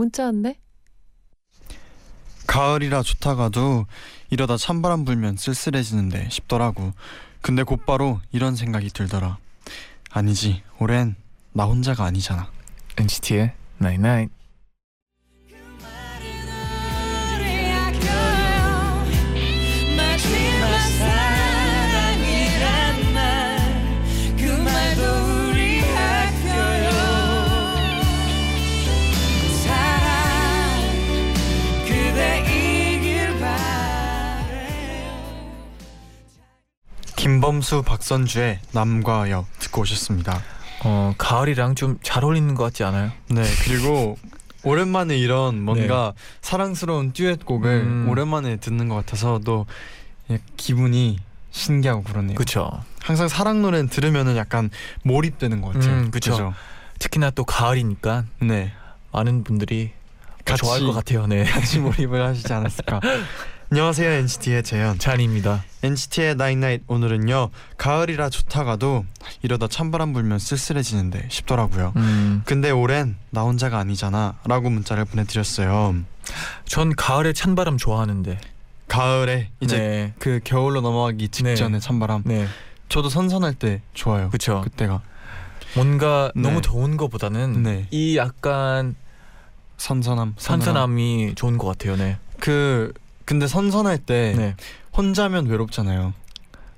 문자 왔네. 가을이라 좋다가도 이러다 찬바람 불면 쓸쓸해지는데 싶더라고. 근데 곧바로 이런 생각이 들더라. 아니지, 올해는 나 혼자가 아니잖아. NCT의 Night Night. 마지 김범수, 박선주의 남과 여 듣고 오셨습니다. 어 가을이랑 좀 잘 어울리는 것 같지 않아요? 네, 그리고 오랜만에 이런 뭔가 사랑스러운 듀엣곡을 음. 오랜만에 듣는 것 같아서 또 예, 기분이 신기하고 그러네요. 그렇죠. 항상 사랑 노래는 들으면은 약간 몰입되는 것 같아요. 음, 그쵸. 그죠? 특히나 또 가을이니까 네, 많은 분들이 더 같이- 좋아할 것 같아요. 네. 같이 몰입을 하시지 않았을까. 안녕하세요 NCT의 재현, 쟈니입니다. NCT의 night night 오늘은요 가을이라 좋다가도 이러다 찬바람 불면 쓸쓸해지는데 싶더라고요. 음, 근데 올해는 나 혼자가 아니잖아라고 문자를 보내드렸어요. 전 가을에 찬바람 좋아하는데. 가을에 이제 네. 그 겨울로 넘어가기 직전에 네. 찬바람. 네. 저도 선선할 때 좋아요. 그렇죠. 그때가 뭔가 네. 너무 더운 거보다는 네. 이 약간 선선함. 선선함이 좋은 것 같아요. 네. 그 근데 선선할 때 네. 혼자면 외롭잖아요.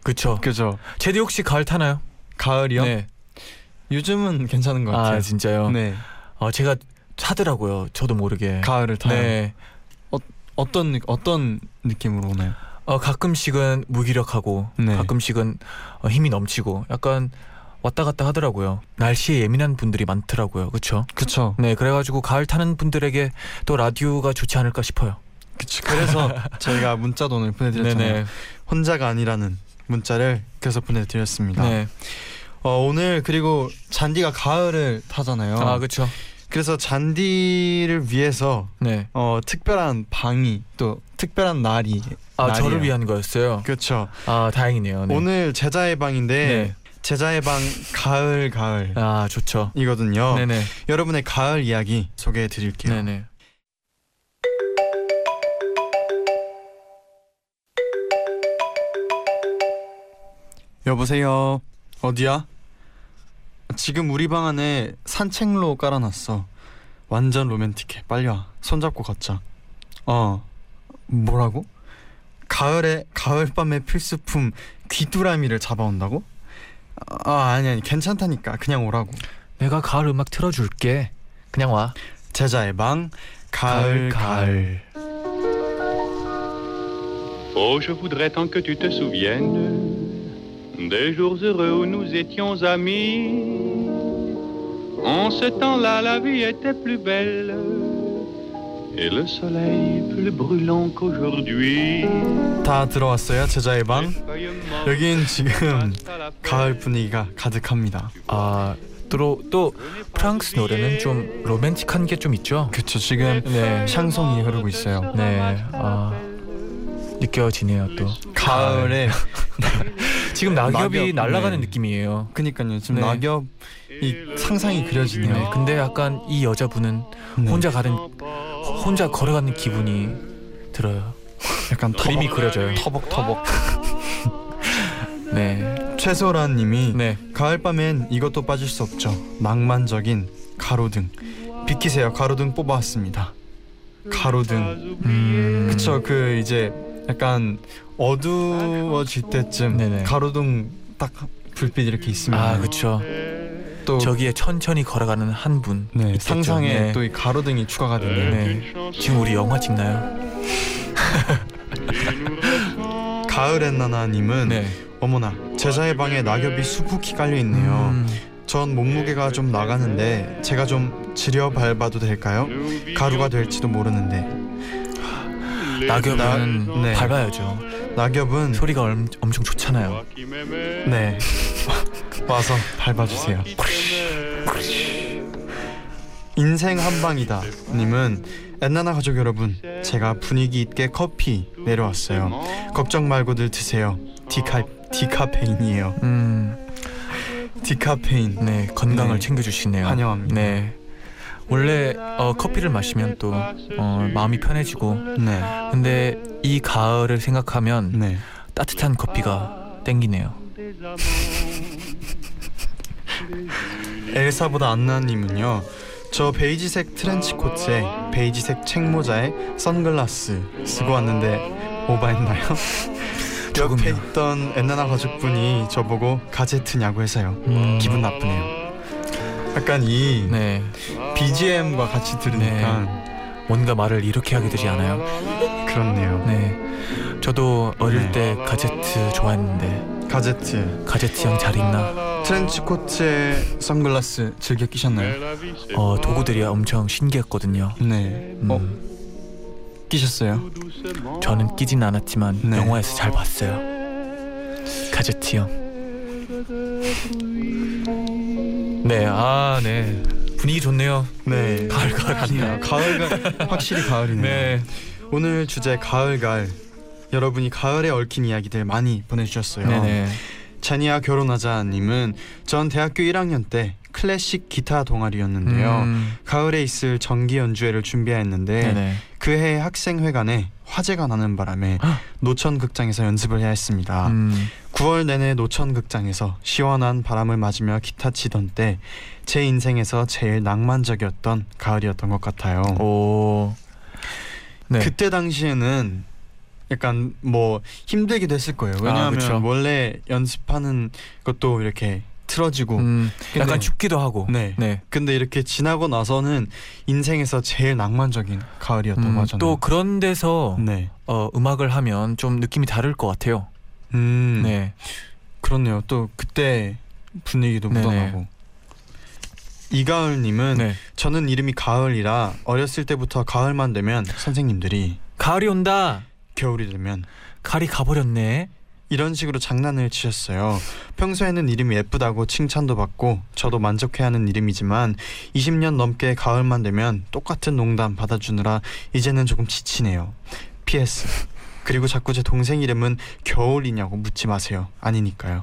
그렇죠. 그죠? 제디 혹시 가을 타나요? 가을이요? 네. 요즘은 괜찮은 것 같아요. 아 진짜요? 네. 어, 제가 타더라고요. 저도 모르게. 가을을 타요. 네. 어떤 느- 어떤 느낌으로 오나요? 어, 가끔씩은 무기력하고 네. 가끔씩은 어, 힘이 넘치고 약간 왔다 갔다 하더라고요. 날씨에 예민한 분들이 많더라고요. 그렇죠? 그쵸. 네, 그래가지고 가을 타는 분들에게 또 라디오가 좋지 않을까 싶어요. 그치. 그래서 저희가 문자도 오늘 보내드렸잖아요. 네네. 혼자가 아니라는 문자를 그래서 보내드렸습니다. 네. 어, 오늘 그리고 잔디가 가을을 타잖아요. 아 그렇죠. 그래서 잔디를 위해서 네. 어, 특별한 방이 또 특별한 날이 아 날이에요. 저를 위한 거였어요. 그렇죠. 아 다행이네요. 네. 오늘 제자의 방인데 네. 제자의 방 가을 가을 아 좋죠. 이거든요. 네네. 여러분의 가을 이야기 소개해 드릴게요. 네네. 여보세요. 어디야? 지금 우리 방 안에 산책로 깔아놨어. 완전 로맨틱해. 빨리 와. 손잡고 걷자. 어. 뭐라고? 가을에 가을밤의 필수품 귀뚜라미를 잡아온다고? 아 아니 아니 괜찮다니까 그냥 오라고. 내가 가을 음악 틀어줄게. 그냥 와. 제자의 방 가을 가을. Oh, je voudrais tant que tu te souviennes des jours heureux où nous étions amis. En ce temps-là, la vie était plus belle et le soleil plus brûlant qu'aujourd'hui. 다 들어왔어요 제자의 방. 여긴 지금 가을 분위기가 가득합니다. 아 또, 또 프랑스 노래는 좀 로맨틱한 게 좀 있죠. 그쵸 지금 네. 샹송이 흐르고 있어요. 네. 아 느껴지네요 또. 가을에 지금 낙엽이 낙엽, 날아가는 네. 느낌이에요. 그니까요 지금 네. 낙엽 이 상상이 네. 그려지네요. 근데 약간 이 여자분은 네. 혼자 가는 혼자 걸어가는 기분이 들어요. 약간 그림이 그려져요. 터벅터벅. 네. 최소라님이 네. 가을밤엔 이것도 빠질 수 없죠. 낭만적인 가로등. 비키세요. 가로등 뽑아왔습니다. 가로등. 음. 그쵸 그 이제 약간 어두워질 때쯤 네네. 가로등 딱 불빛 이렇게 있으면 아 그렇죠. 또 저기에 천천히 걸어가는 한 분. 네. 상상에 네. 또이 가로등이 추가가 되네요. 네. 지금 우리 영화 찍나요? 가을 엔나나님은 네. 어머나 제자의 방에 낙엽이 수북히 깔려 있네요. 음. 전 몸무게가 좀 나가는데 제가 좀 지려 밟아도 될까요? 가루가 될지도 모르는데 낙엽은 나- 네. 밟아야죠. 낙엽은 소리가 엄, 엄청 좋잖아요. 네 와서 밟아주세요. 인생 한 방이다 님은 엔나나 가족 여러분 제가 분위기 있게 커피 내려왔어요. 걱정 말고들 드세요. 디카 디카페인이에요. 음, 디카페인 네 건강을 네. 챙겨주시네요. 환영합니다. 네. 원래 어, 커피를 마시면 또 어, 마음이 편해지고 네, 근데 이 가을을 생각하면 네. 따뜻한 커피가 땡기네요. 엘사보다 안나님은요. 저 베이지색 트렌치 코트에 베이지색 챙모자에 선글라스 쓰고 왔는데 오바했나요? 옆에. 있던 엔나나 가족분이 저보고 가제트냐고 해서요. 음, 기분 나쁘네요. 약간 이 네. BGM과 같이 들으니까 뭔가 말을 이렇게 하게 되지 않아요? 그렇네요. 네. 저도 어릴 네. 때 가제트 좋아했는데 가제트 가제트 형 잘 있나? 트렌치 코트에 선글라스 즐겨 끼셨나요? 어 도구들이 엄청 신기했거든요. 네. 음, 어 끼셨어요? 저는 끼진 않았지만 네. 영화에서 잘 봤어요. 가제트 형. 네, 아, 네. 분위기 좋네요. 네. 가을 가을 하네요. 가을가 확실히 가을이네요. 네. 오늘 주제 가을갈 여러분이 가을에 얽힌 이야기들 많이 보내주셨어요. 네네. 자니아 결혼하자 님은 전 대학교 1학년 때 클래식 기타 동아리였는데요. 음, 가을에 있을 정기 연주회를 준비했는데 네네. 그해 학생회관에 화재가 나는 바람에 헉. 노천 극장에서 연습을 해야 했습니다. 음, 9월 내내 노천 극장에서 시원한 바람을 맞으며 기타 치던 때 제 인생에서 제일 낭만적이었던 가을이었던 것 같아요. 오. 네. 그때 당시에는 약간 뭐 힘들기도 했을 거예요. 왜냐하면 그쵸. 원래 연습하는 것도 이렇게 틀어지고 음, 약간 춥기도 하고. 네. 네. 근데 이렇게 지나고 나서는 인생에서 제일 낭만적인 가을이었던 음, 거잖아요. 또 그런 데서 네. 어, 음악을 하면 좀 느낌이 다를 것 같아요. 음. 네. 그렇네요. 또 그때 분위기도 네네. 묻어나고. 이가을님은 네. 저는 이름이 가을이라 어렸을 때부터 가을만 되면 선생님들이 가을이 온다. 겨울이 되면 가을이 가버렸네. 이런 식으로 장난을 치셨어요. 평소에는 이름이 예쁘다고 칭찬도 받고 저도 만족해하는 이름이지만 20년 넘게 가을만 되면 똑같은 농담 받아주느라 이제는 조금 지치네요. PS 그리고 자꾸 제 동생 이름은 겨울이냐고 묻지 마세요. 아니니까요.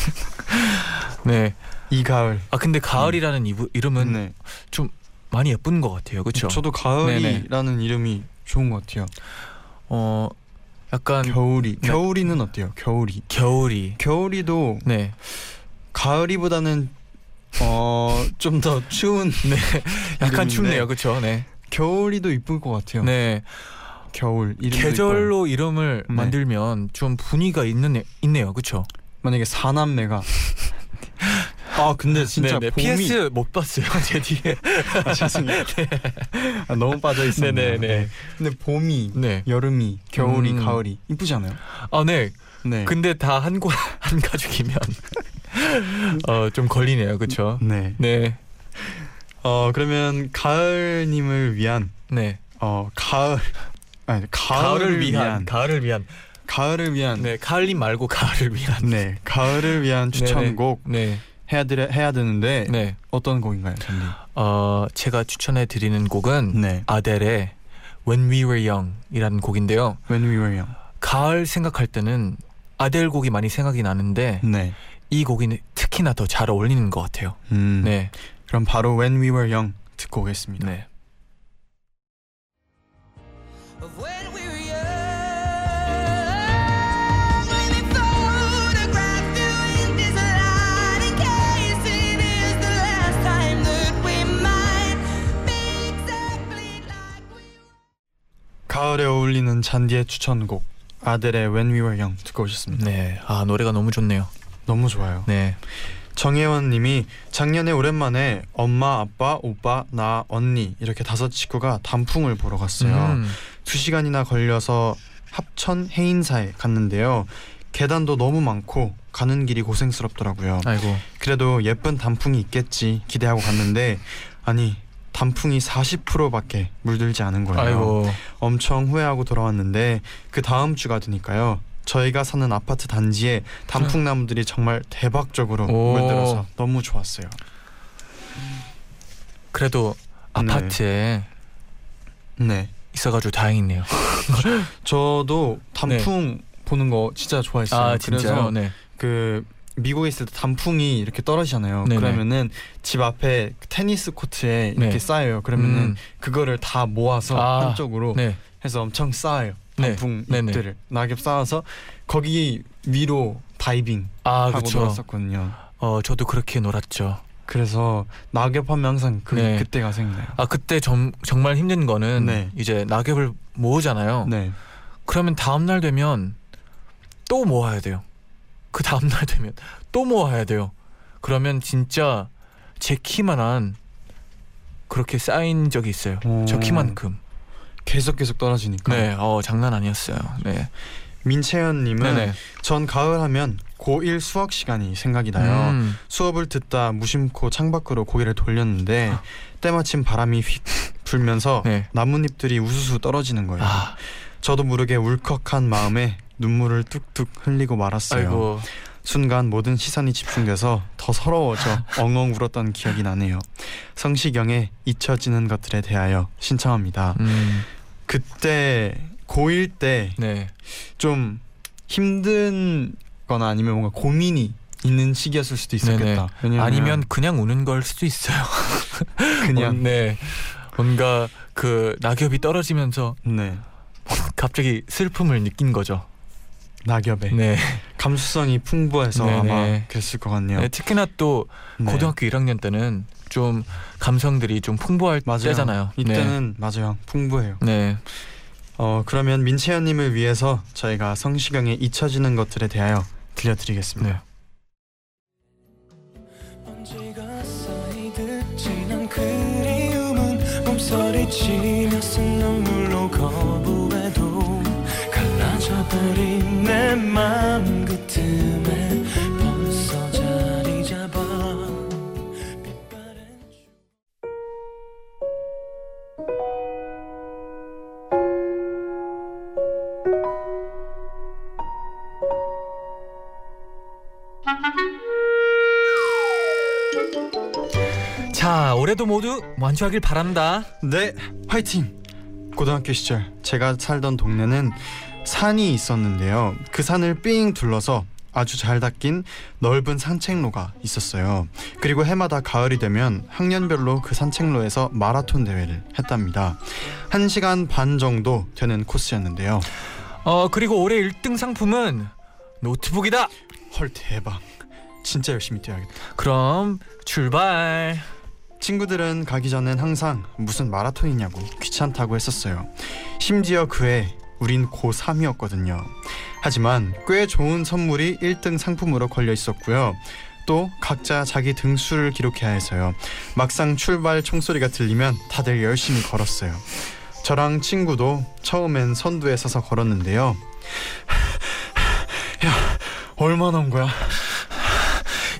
네. 이 가을. 아 근데 가을이라는 이 이름은 네. 많이 예쁜 것 같아요. 그렇죠? 저도 가을이라는 이름이 좋은 것 같아요. 어 약간 겨울이. 네. 겨울이는 어때요? 겨울이. 겨울이. 겨울이도 네. 가을이보다는 어 좀 더 추운 네. 약간. 춥네요. 그렇죠? 네. 겨울이도 이쁠 것 같아요. 네. 겨울. 계절로 이름을 네. 만들면 좀 분위기가 있는 애- 있네요. 그렇죠? 만약에 사남매가 아 근데 진짜 네네. 봄이 PS 못 봤어요. 제 뒤에. 아, 죄송해요. 아, 너무 빠져 있었네요. 네네네. 근데 봄이, 네. 여름이, 겨울이, 음. 가을이 이쁘잖아요. 아, 네. 네. 근데 다한고한 가족이면 어좀 걸리네요. 그렇죠? 네. 네. 어 그러면 가을님을 위한 네. 어 가을 아니 가을을, 가을을 위한, 위한 가을을 위한 가을을 위한 네. 네, 가을님 말고 가을을 위한 가을을 위한 추천곡 네. 해야 드 해야 되는데 네. 어떤 곡인가요, 전님? 어, 제가 추천해 드리는 곡은 네. 아델의 When We Were Young이라는 곡인데요. When We Were Young. 가을 생각할 때는 아델 곡이 많이 생각이 나는데 네. 이 곡이 특히나 더 잘 어울리는 것 같아요. 음. 네. 그럼 바로 When We Were Young 듣고 오겠습니다. 네. 울리는 잔디의 추천곡 아델의 When We Were Young 듣고 오셨습니다. 네. 아, 노래가 너무 좋네요. 너무 좋아요. 네. 정혜원님이 작년에 오랜만에 엄마, 아빠, 오빠, 나, 언니 이렇게 다섯 식구가 단풍을 보러 갔어요. 음. 두 시간이나 걸려서 합천 해인사에 갔는데요. 계단도 너무 많고 가는 길이 고생스럽더라고요. 아이고. 그래도 예쁜 단풍이 있겠지 기대하고 갔는데 아니 단풍이 40%밖에 물들지 않은 거예요. 아이고. 엄청 후회하고 돌아왔는데 그 다음 주가 되니까요. 저희가 사는 아파트 단지에 단풍나무들이 정말 대박적으로 오. 물들어서 너무 좋았어요. 그래도 네. 아파트에 네. 있어가지고 다행이네요. 저도 단풍 보는 거 진짜 좋아했어요. 아? 그래서 네. 그 미국에 있을 때 단풍이 이렇게 떨어지잖아요. 네네. 그러면은 집 앞에 테니스 코트에 네. 이렇게 쌓여요. 그러면은 음. 그거를 다 모아서 아, 한쪽으로 네. 해서 엄청 쌓아요. 네. 단풍 네네. 잎들을 낙엽 쌓아서 거기 위로 다이빙 아 하고 그렇죠. 놀았었거든요. 어 저도 그렇게 놀았죠. 그래서 낙엽하면 항상 그 네. 그때가 생각나요. 아 그때 점, 정말 힘든 거는 네. 이제 낙엽을 모으잖아요. 네. 그러면 다음 날 되면 또 모아야 돼요. 그 다음 날 되면 또 모아야 돼요. 그러면 진짜 제 키만한 그렇게 쌓인 적이 있어요. 오. 저 키만큼. 계속 계속 떨어지니까. 네, 어 장난 아니었어요. 네, 민채연님은 네네. 전 가을 하면 고1 수학 시간이 생각이 나요. 음, 수업을 듣다 무심코 창밖으로 고개를 돌렸는데 아. 때마침 바람이 휙 불면서 네. 나뭇잎들이 우수수 떨어지는 거예요. 아, 저도 모르게 울컥한 마음에 눈물을 뚝뚝 흘리고 말았어요. 아이고, 순간 모든 시선이 집중돼서 더 서러워져 엉엉 울었던 기억이 나네요. 성시경의 잊혀지는 것들에 대하여 신청합니다. 음, 그때 고1 때 네, 좀 힘든 거나 아니면 뭔가 고민이 있는 시기였을 수도 있었겠다. 아니면 그냥 우는 걸 수도 있어요. 그냥 어, 네, 뭔가 그 낙엽이 떨어지면서 네 갑자기 슬픔을 느낀 거죠. 낙엽에 네, 감수성이 풍부해서 네네. 아마 그랬을 것 같네요. 네, 특히나 또 네. 고등학교 1학년 때는 좀 감성들이 좀 풍부할 맞아요. 때잖아요. 이때는 맞아요 풍부해요. 네. 네. 어 그러면 민채연님을 위해서 저희가 성시경의 잊혀지는 것들에 대하여 들려드리겠습니다. 네. 몸서리치며 쓴 눈물로 거부해도 버린 내 맘 그 틈에 벌써 자리 잡아 빛바랜 자, 올해도 모두 완주하길 바란다. 네, 화이팅! 고등학교 시절 제가 살던 동네는 산이 있었는데요. 그 산을 삥 둘러서 아주 잘 닦인 넓은 산책로가 있었어요. 그리고 해마다 가을이 되면 학년별로 그 산책로에서 마라톤 대회를 했답니다. 1시간 반 정도 되는 코스였는데요. 어, 그리고 올해 1등 상품은 노트북이다. 헐 대박. 진짜 열심히 뛰어야겠다. 그럼 출발. 친구들은 가기 전엔 항상 무슨 마라톤이냐고 귀찮다고 했었어요. 심지어 그해 우린 고3이었거든요. 하지만 꽤 좋은 선물이 1등 상품으로 걸려 있었고요. 또 각자 자기 등수를 기록해야 해서요. 막상 출발 총소리가 들리면 다들 열심히 걸었어요. 저랑 친구도 처음엔 선두에 서서 걸었는데요. 야, 얼마 나 온 거야?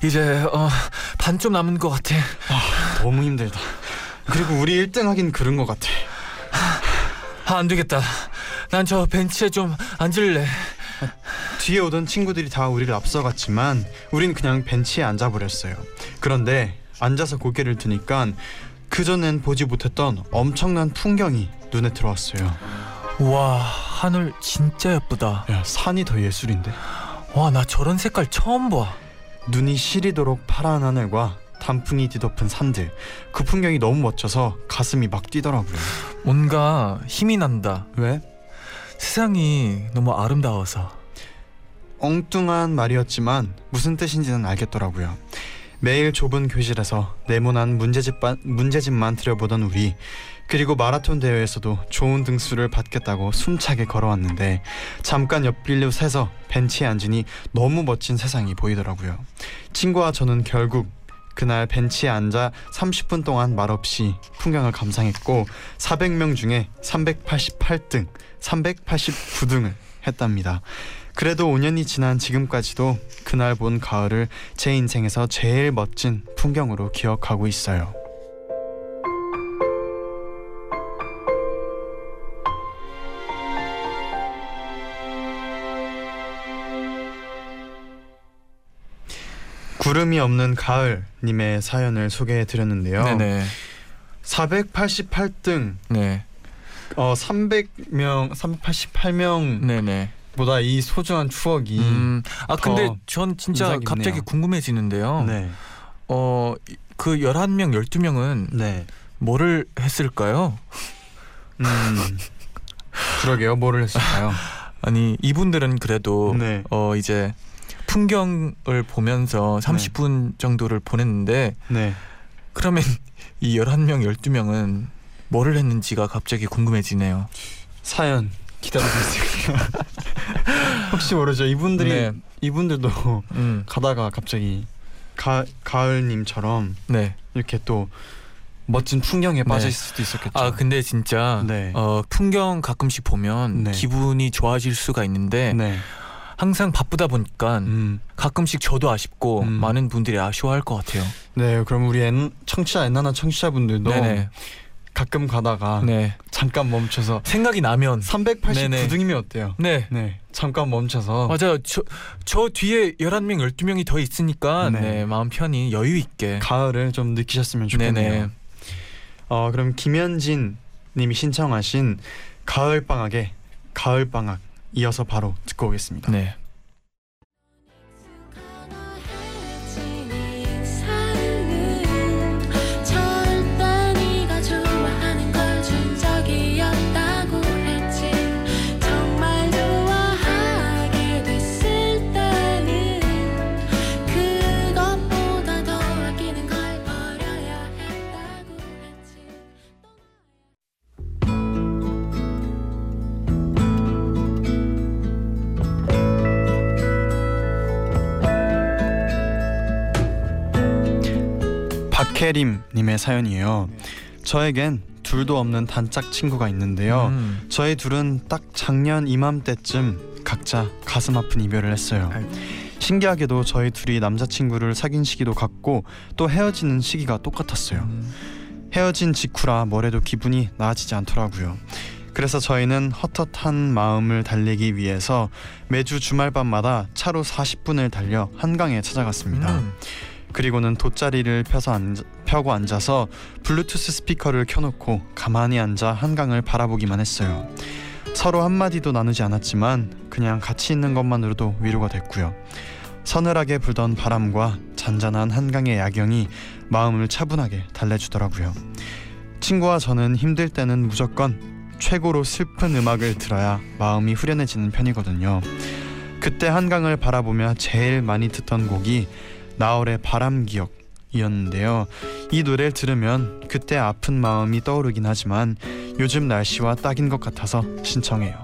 이제 어, 반좀 남은 것 같아. 너무 힘들다. 그리고 우리 1등 하긴 그런 것 같아. 아, 안 되겠다. 난 저 벤치에 좀 앉을래. 뒤에 오던 친구들이 다 우리를 앞서갔지만 우린 그냥 벤치에 앉아버렸어요. 그런데 앉아서 고개를 드니까 그전엔 보지 못했던 엄청난 풍경이 눈에 들어왔어요. 와, 하늘 진짜 예쁘다. 야, 산이 더 예술인데? 와, 나 저런 색깔 처음 봐. 눈이 시리도록 파란 하늘과 단풍이 뒤덮은 산들. 그 풍경이 너무 멋져서 가슴이 막 뛰더라고요. 뭔가 힘이 난다. 왜? 세상이 너무 아름다워서. 엉뚱한 말이었지만 무슨 뜻인지는 알겠더라고요. 매일 좁은 교실에서 네모난 문제집만, 문제집만 들여보던 우리 그리고 마라톤 대회에서도 좋은 등수를 받겠다고 숨차게 걸어왔는데 잠깐 옆길로 새서 벤치에 앉으니 너무 멋진 세상이 보이더라고요. 친구와 저는 결국 그날 벤치에 앉아 30분 동안 말없이 풍경을 감상했고 400명 중에 388등, 389등을 했답니다. 그래도 5년이 지난 지금까지도 그날 본 가을을 제 인생에서 제일 멋진 풍경으로 기억하고 있어요. 구름이 없는 가을 님의 사연을 소개해 드렸는데요. 네네. 488등 네. 어 300명 388명보다 네네. 이 소중한 추억이 음, 아 근데 더전 진짜. 갑자기 궁금해지는데요. 네. 어, 이- 그 11명, 12명은 네. 뭐를 했을까요? 음. 그러게요. 뭐를 했을까요? 아니, 이분들은 그래도 네. 어, 이제 풍경을 보면서 30분 정도를 보냈는데 네. 그러면 이 11명, 12명은 뭐를 했는지가 갑자기 궁금해지네요. 사연 기다리고 있을게요. 혹시 모르죠. 이분들이 네. 이분들도 음. 가다가 갑자기 가 가을님처럼 네. 이렇게 또 멋진 풍경에 빠져 네. 있을 수도 있었겠죠. 아, 근데 진짜 네. 어, 풍경 가끔씩 보면 네. 기분이 좋아질 수가 있는데 네. 항상 바쁘다 보니까 음. 가끔씩 저도 아쉽고 음. 많은 분들이 아쉬워할 것 같아요. 네. 그럼 우리 엔, 청취자 엔나나 청취자분들도 네네. 가끔 가다가 네. 잠깐 멈춰서 생각이 나면 389등이면 어때요? 네. 네. 잠깐 멈춰서 맞아요. 저, 저 뒤에 11명, 12명이 더 있으니까 네. 네. 마음 편히 여유 있게. 가을을 좀 느끼셨으면 좋겠네요. 네네. 어 그럼 김현진 님이 신청하신 가을 방학의 가을 방학 이어서 바로 듣고 오겠습니다. 네. 박혜림 님의 사연이에요. 저에겐 둘도 없는 단짝 친구가 있는데요. 음. 저희 둘은 딱 작년 이맘때쯤 각자 가슴 아픈 이별을 했어요. 아이고. 신기하게도 저희 둘이 남자친구를 사귄 시기도 같고 또 헤어지는 시기가 똑같았어요. 음. 헤어진 직후라 뭐래도 기분이 나아지지 않더라고요. 그래서 저희는 헛헛한 마음을 달래기 위해서 매주 주말밤마다 차로 40분을 달려 한강에 찾아갔습니다. 음. 그리고는 돗자리를 펴서 앉, 펴고 앉아서 블루투스 스피커를 켜놓고 가만히 앉아 한강을 바라보기만 했어요. 서로 한마디도 나누지 않았지만 그냥 같이 있는 것만으로도 위로가 됐고요. 서늘하게 불던 바람과 잔잔한 한강의 야경이 마음을 차분하게 달래주더라고요. 친구와 저는 힘들 때는 무조건 최고로 슬픈 음악을 들어야 마음이 후련해지는 편이거든요. 그때 한강을 바라보며 제일 많이 듣던 곡이 나얼의 바람 기억이었는데요. 이 노래를 들으면 그때 아픈 마음이 떠오르긴 하지만 요즘 날씨와 딱인 것 같아서 신청해요.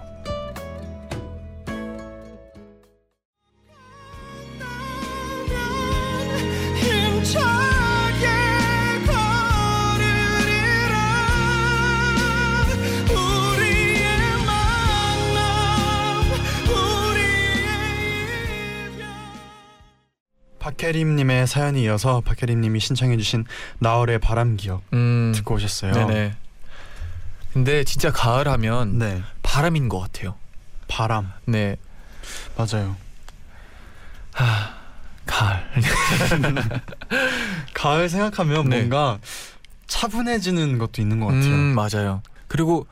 박혜림님의 사연이 이어서 박혜림님이 신청해주신 나얼의 바람 기억 음. 듣고 오셨어요. 네네. 근데 진짜 가을 하면 네, 바람인 것 같아요. 바람 네. 맞아요. 하, 가을. 가을 생각하면 네. 뭔가 차분해지는 것도 있는 것 같아요. 음, 맞아요. 그리고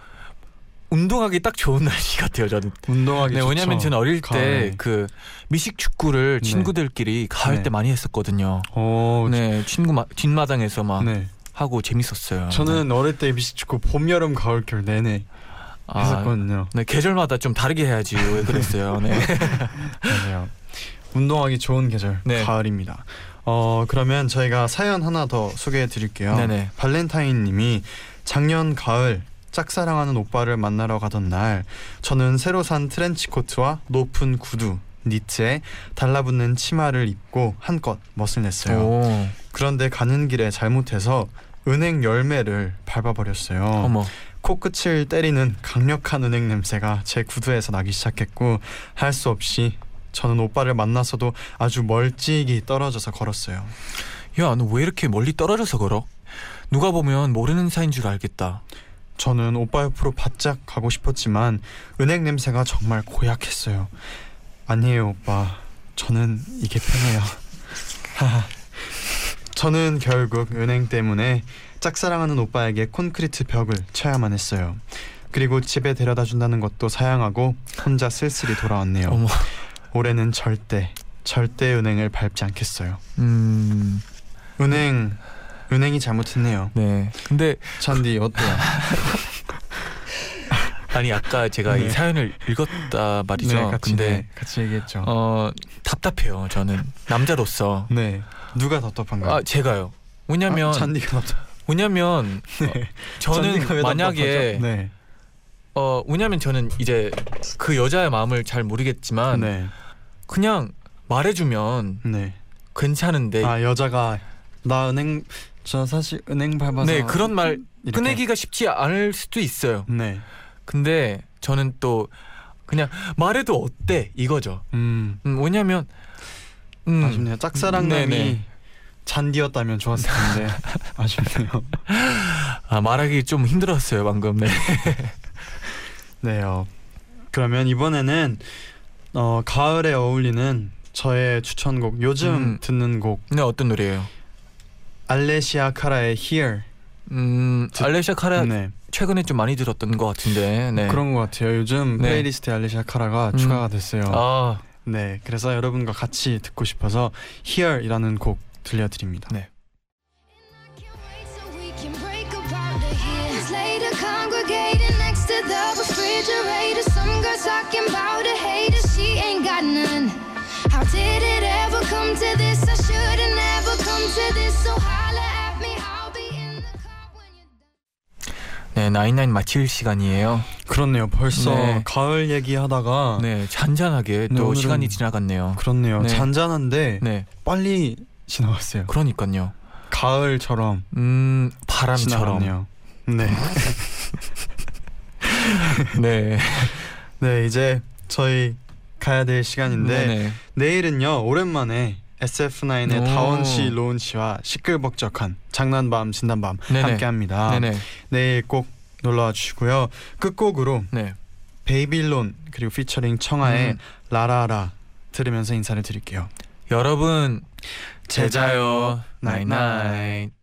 운동하기 딱 좋은 날씨 같아요, 저는. 운동하기 네, 좋죠. 왜냐면 저는 어릴. 때 그 미식 축구를 네. 친구들끼리 가을 네. 때 많이 했었거든요. 오, 네, 친구 마, 뒷마당에서 막 네. 하고 재밌었어요. 저는 어릴 때 미식 축구 봄, 여름, 가을, 겨울 내내 아, 했었거든요. 네, 계절마다 좀 다르게 해야지 왜 그랬어요. 네. 맞아요. 운동하기 좋은 계절 네. 가을입니다. 어 그러면 저희가 사연 하나 더 소개해 드릴게요. 네네. 발렌타인님이 작년 가을 짝사랑하는 오빠를 만나러 가던 날 저는 새로 산 트렌치 코트와 높은 구두 니트에 달라붙는 치마를 입고 한껏 멋을 냈어요. 오, 그런데 가는 길에 잘못해서 은행 열매를 밟아버렸어요. 어머. 코끝을 때리는 강력한 은행 냄새가 제 구두에서 나기 시작했고 할 수 없이 저는 오빠를 만나서도 아주 멀찍이 떨어져서 걸었어요. 야, 너 왜 이렇게 멀리 떨어져서 걸어? 누가 보면 모르는 사이인 줄 알겠다. 저는 오빠 옆으로 바짝 가고 싶었지만 은행 냄새가 정말 고약했어요. 아니에요, 오빠. 저는 이게 편해요. 하하. 저는 결국 은행 때문에 짝사랑하는 오빠에게 콘크리트 벽을 쳐야만 했어요. 그리고 집에 데려다 준다는 것도 사양하고 혼자 쓸쓸히 돌아왔네요. 어머. 올해는 절대 절대 은행을 밟지 않겠어요. 음, 은행 은행이 잘못했네요. 네. 근데 잔디 어때요? 아니 아까 제가 네. 이 사연을 읽었다 말이죠. 네, 같이, 근데 네, 같이 얘기했죠. 어 답답해요. 저는 남자로서. 네. 누가 답답한가요? 아 제가요. 왜냐면 아, 잔디가 답답. 왜냐면 어, 저는 만약에? 네. 어 왜냐면 저는 이제 그 여자의 마음을 잘 모르겠지만 네. 그냥 말해주면 네. 괜찮은데 아 여자가 나 은행 저 사실 은행 밟아서 네 그런 말 이렇게. 꺼내기가 쉽지 않을 수도 있어요. 네. 근데 저는 또 그냥 말해도 어때 이거죠. 음. 음, 왜냐면 음, 아쉽네요. 짝사랑남이 네네. 잔디였다면 좋았을 텐데 아쉽네요. 아, 말하기 좀 힘들었어요 방금. 네. 네. 어. 그러면 이번에는 어 가을에 어울리는 저의 추천곡 요즘 음. 듣는 곡 네 어떤 노래예요? 알레시아 카라의 Here. 음 듣- 알레시아 카라 네. 최근에 좀 많이 들었던 것 같은데. 네. 그런 것 같아요. 요즘 네. playlist에 알레시아 카라가 음. 추가가 됐어요. 아 네, 그래서 여러분과 같이 듣고 싶어서 Here이라는 곡 들려드립니다. 네. Can't wait till we can break apart the years later congregating next to the refrigerator some girl talking about a hater she ain't got none how did it ever come to this i should have never come to this so holla 네 나인나인 마칠 시간이에요. 그렇네요. 벌써 네. 가을 얘기하다가 네 잔잔하게 네, 또 시간이 지나갔네요. 그렇네요. 네. 잔잔한데 네 빨리 지나갔어요. 그러니까요. 가을처럼 음 바람처럼. 지나갔네요. 네. 네. 네, 이제 저희 가야 될 시간인데 네네. 내일은요. 오랜만에 SF9의 오. 다원 씨, 로운 씨와 시끌벅적한 장난밤 진단밤. 함께합니다. 내일 꼭 놀러와 주시고요. 끝곡으로 네. 베이빌론 그리고 피처링 청하의 음. 라라라 들으면서 인사를 드릴게요. 여러분 잘 자요. night night.